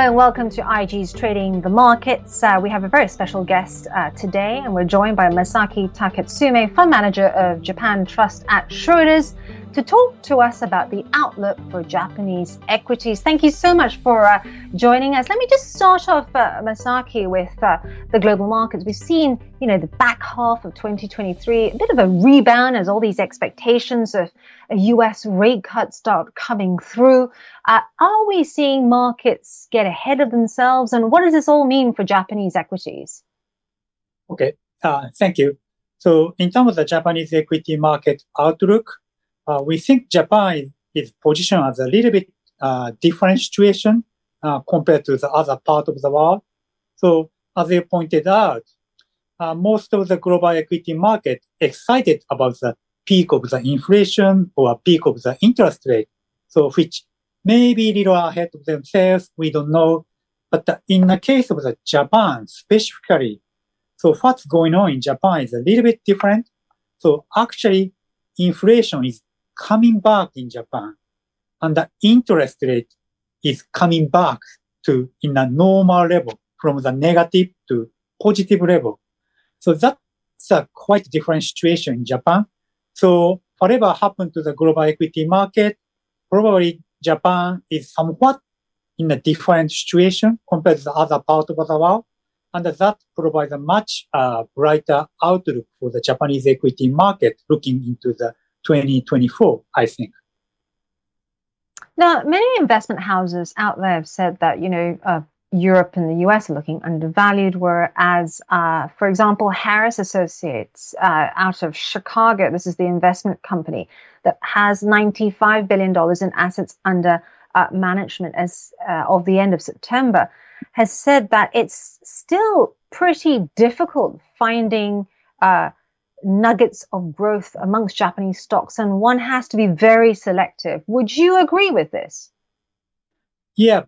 and welcome to IG's Trading the Markets. Uh, we have a very special guest uh, today, and we're joined by Masaki Taketsume, Fund Manager of Japan Trust at Schroders, to talk to us about the outlook for Japanese equities. Thank you so much for uh, joining us. Let me just start off, uh, Masaki, with uh, the global markets. We've seen, you know, the back half of 2023, a bit of a rebound as all these expectations of US rate cut start coming through. Uh, are we seeing markets get ahead of themselves? And what does this all mean for Japanese equities? Okay, uh, thank you. So, in terms of the Japanese equity market outlook, uh, we think Japan is positioned as a little bit uh, different situation uh, compared to the other part of the world. So, as you pointed out, uh, most of the global equity market excited about the peak of the inflation or peak of the interest rate. So, which may be a little ahead of themselves. We don't know. But in the case of the Japan specifically, so what's going on in Japan is a little bit different. So actually, inflation is coming back in Japan and the interest rate is coming back to in a normal level from the negative to positive level. So that's a quite different situation in Japan. So whatever happened to the global equity market, probably Japan is somewhat in a different situation compared to the other part of the world. And that provides a much uh, brighter outlook for the Japanese equity market looking into the 2024, I think. Now, many investment houses out there have said that, you know, uh, Europe and the US are looking undervalued, whereas, uh, for example, Harris Associates uh, out of Chicago, this is the investment company that has $95 billion in assets under uh, management as uh, of the end of September, has said that it's still pretty difficult finding uh, nuggets of growth amongst Japanese stocks, and one has to be very selective. Would you agree with this? Yeah,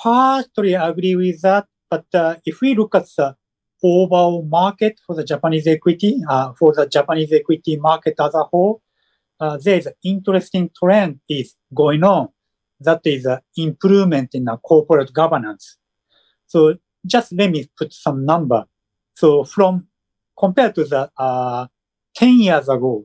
partly agree with that. But uh, if we look at the overall market for the Japanese equity, uh, for the Japanese equity market as a whole, uh, there is an interesting trend is going on. That is an improvement in the corporate governance. So just let me put some number. So from compared to the uh, 10 years ago,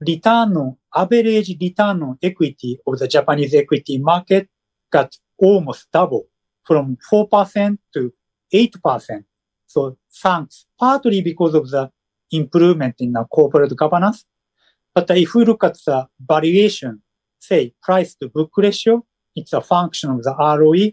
return average return on equity of the Japanese equity market got almost double from 4% to 8%. So thanks partly because of the improvement in the corporate governance. But if we look at the valuation, say price to book ratio, it's a function of the ROE.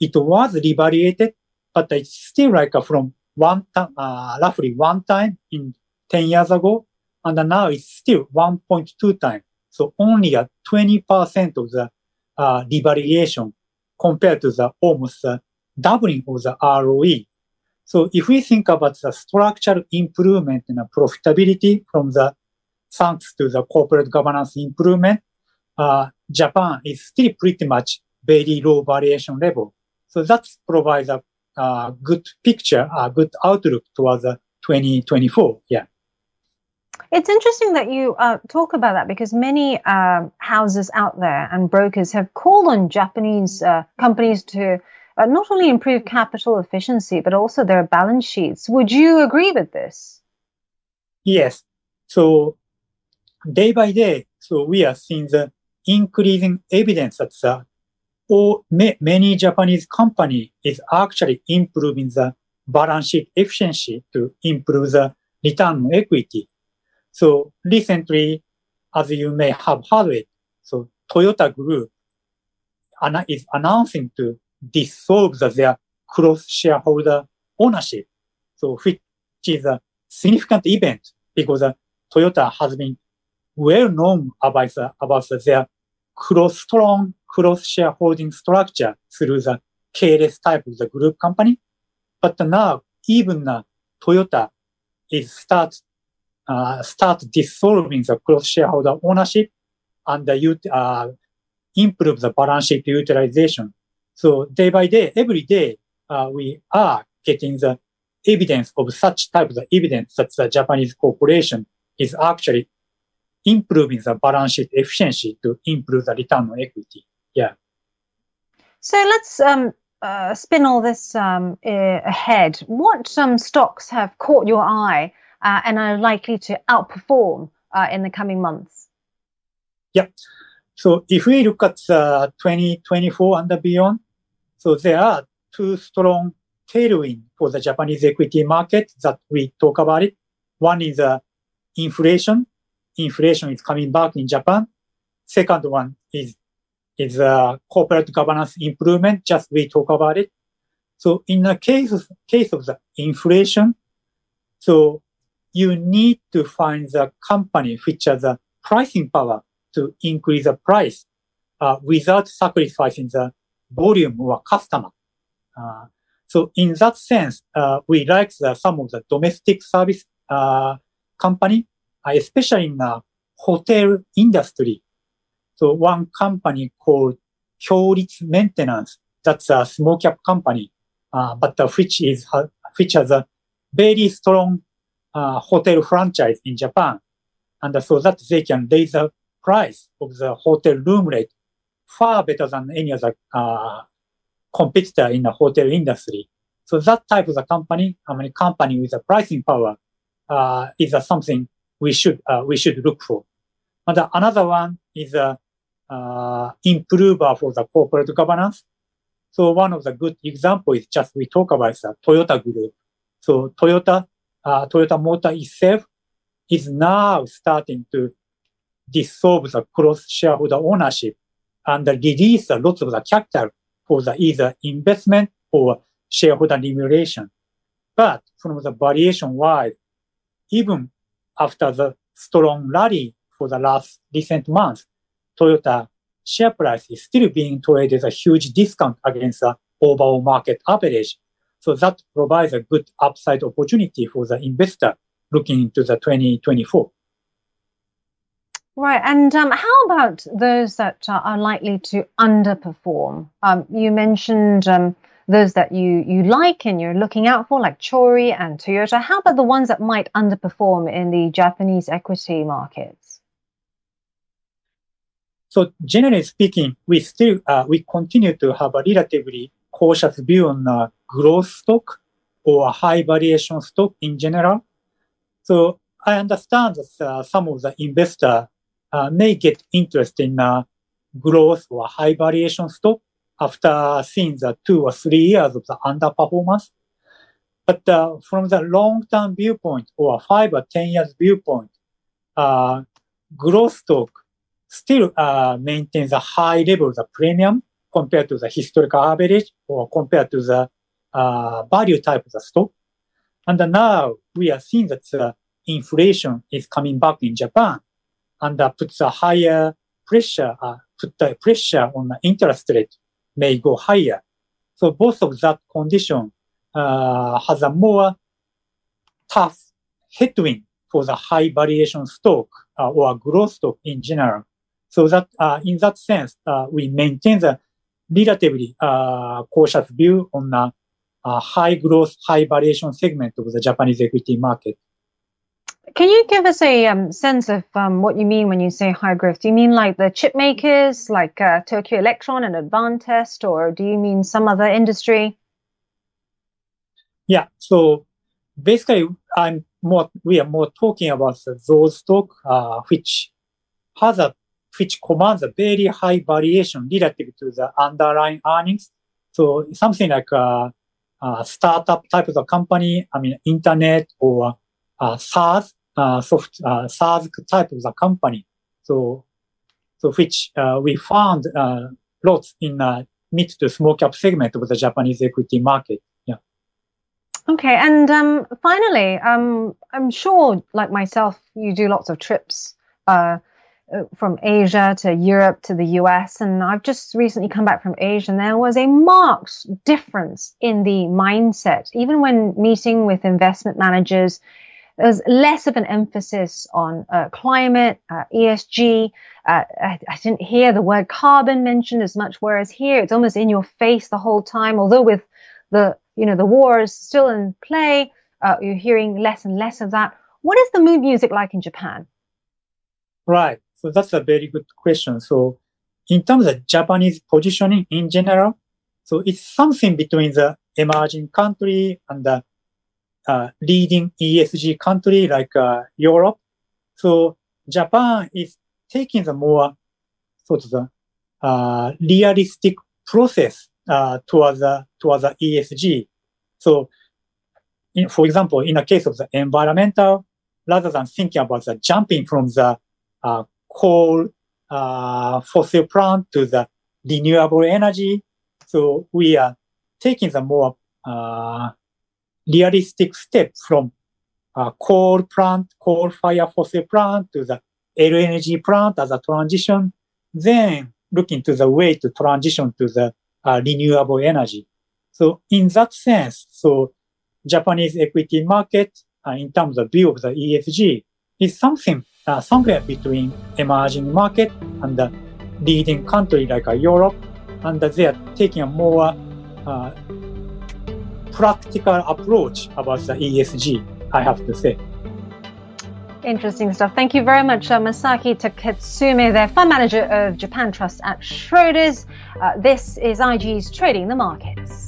It was revaluated, but it's still like from one time, uh, roughly one time in 10 years ago. And now it's still 1.2 times. So only a 20% of the uh, revaluation compared to the almost uh, doubling of the ROE. So if we think about the structural improvement in the profitability from the thanks to the corporate governance improvement, uh, Japan is still pretty much very low valuation level. So that provides a, a good picture, a good outlook towards the 2024. Yeah. It's interesting that you uh, talk about that because many uh, houses out there and brokers have called on Japanese uh, companies to uh, not only improve capital efficiency but also their balance sheets. Would you agree with this? Yes. So day by day, so we are seeing the increasing evidence that the all, many Japanese company is actually improving the balance sheet efficiency to improve the return on equity. So recently, as you may have heard it, so Toyota Group is announcing to dissolve their cross shareholder ownership. So which is a significant event because uh, Toyota has been well known about, about their cross strong cross shareholding structure through the KLS type of the group company. But now even uh, Toyota is start uh, start dissolving the cross shareholder ownership and uh, improve the balance sheet utilization. So day by day, every day, uh, we are getting the evidence of such type of evidence that the Japanese corporation is actually improving the balance sheet efficiency to improve the return on equity. Yeah. So let's um, uh, spin all this um, ahead, what um, stocks have caught your eye uh, and are likely to outperform uh, in the coming months? Yeah. So if we look at uh, 2024 and beyond, so there are two strong tailwind for the Japanese equity market that we talk about it. One is uh, inflation. Inflation is coming back in Japan. Second one is is uh, corporate governance improvement. Just we talk about it. So in the case of, case of the inflation, so you need to find the company which has the pricing power to increase the price uh, without sacrificing the volume or customer. Uh, so in that sense, uh, we like the, some of the domestic service uh, company, especially in the hotel industry. So one company called Kyoritsu Maintenance, that's a small cap company, uh, but uh, which is which has a very strong uh, hotel franchise in Japan, and so that they can raise the price of the hotel room rate far better than any other uh, competitor in the hotel industry. So that type of a company, I mean, company with a pricing power, uh, is something we should uh, we should look for. And another one is a uh, improver for the corporate governance. So one of the good example is just we talk about the Toyota Group. So Toyota, uh, Toyota Motor itself is now starting to dissolve the cross shareholder ownership and release a lot of the capital for the either investment or shareholder remuneration. But from the variation wise, even after the strong rally for the last recent months, Toyota share price is still being traded a huge discount against the overall market average. So that provides a good upside opportunity for the investor looking into the 2024. Right. And um, how about those that are likely to underperform? Um, you mentioned um, those that you, you like and you're looking out for, like Chori and Toyota. How about the ones that might underperform in the Japanese equity markets? So generally speaking, we still, uh, we continue to have a relatively cautious view on uh, growth stock or high variation stock in general. So I understand that uh, some of the investor uh, may get interest in uh, growth or high variation stock after seeing the two or three years of the underperformance. But uh, from the long-term viewpoint or five or 10 years viewpoint, uh, growth stock still uh, maintains a high level of the premium compared to the historical average or compared to the uh, value type of the stock. And now we are seeing that the inflation is coming back in Japan and uh, puts a higher pressure, uh, put the pressure on the interest rate may go higher. So both of that condition uh, has a more tough headwind for the high variation stock uh, or growth stock in general. So that, uh, in that sense, uh, we maintain the relatively, uh, cautious view on the uh, high growth, high variation segment of the Japanese equity market. Can you give us a um, sense of um, what you mean when you say high growth? Do you mean like the chip makers, like uh, Tokyo Electron and Advantest, or do you mean some other industry? Yeah, so basically, I'm more. We are more talking about those stock uh, which has a which commands a very high variation relative to the underlying earnings. So something like a, a startup type of company, I mean, internet or uh, SaaS, uh, soft, uh, SaaS type of the company. So, so which uh, we found uh, lots in the mid to small cap segment of the Japanese equity market. Yeah. Okay, and um, finally, um, I'm sure, like myself, you do lots of trips uh, from Asia to Europe to the US. And I've just recently come back from Asia and there was a marked difference in the mindset. Even when meeting with investment managers, there's less of an emphasis on uh, climate, uh, ESG. Uh, I, I, didn't hear the word carbon mentioned as much, whereas here it's almost in your face the whole time. Although with the, you know, the war is still in play, uh, you're hearing less and less of that. What is the mood music like in Japan? Right. So that's a very good question. So in terms of Japanese positioning in general, So it's something between the emerging country and the leading ESG country like uh, Europe. So Japan is taking the more sort of the uh, realistic process uh, towards the towards the ESG. So, in, for example, in the case of the environmental, rather than thinking about the jumping from the uh, coal uh, fossil plant to the renewable energy, so we are taking the more uh, realistic step from uh, coal plant, coal fire fossil plant to the LNG plant as a transition, then looking to the way to transition to the uh, renewable energy. So in that sense, so Japanese equity market uh, in terms of view of the ESG is something uh, somewhere between emerging market and the leading country like uh, Europe, and they are taking a more uh, practical approach about the ESG, I have to say. Interesting stuff. Thank you very much, uh, Masaki Taketsume, the fund manager of Japan Trust at Schroders. Uh, this is IG's Trading the Markets.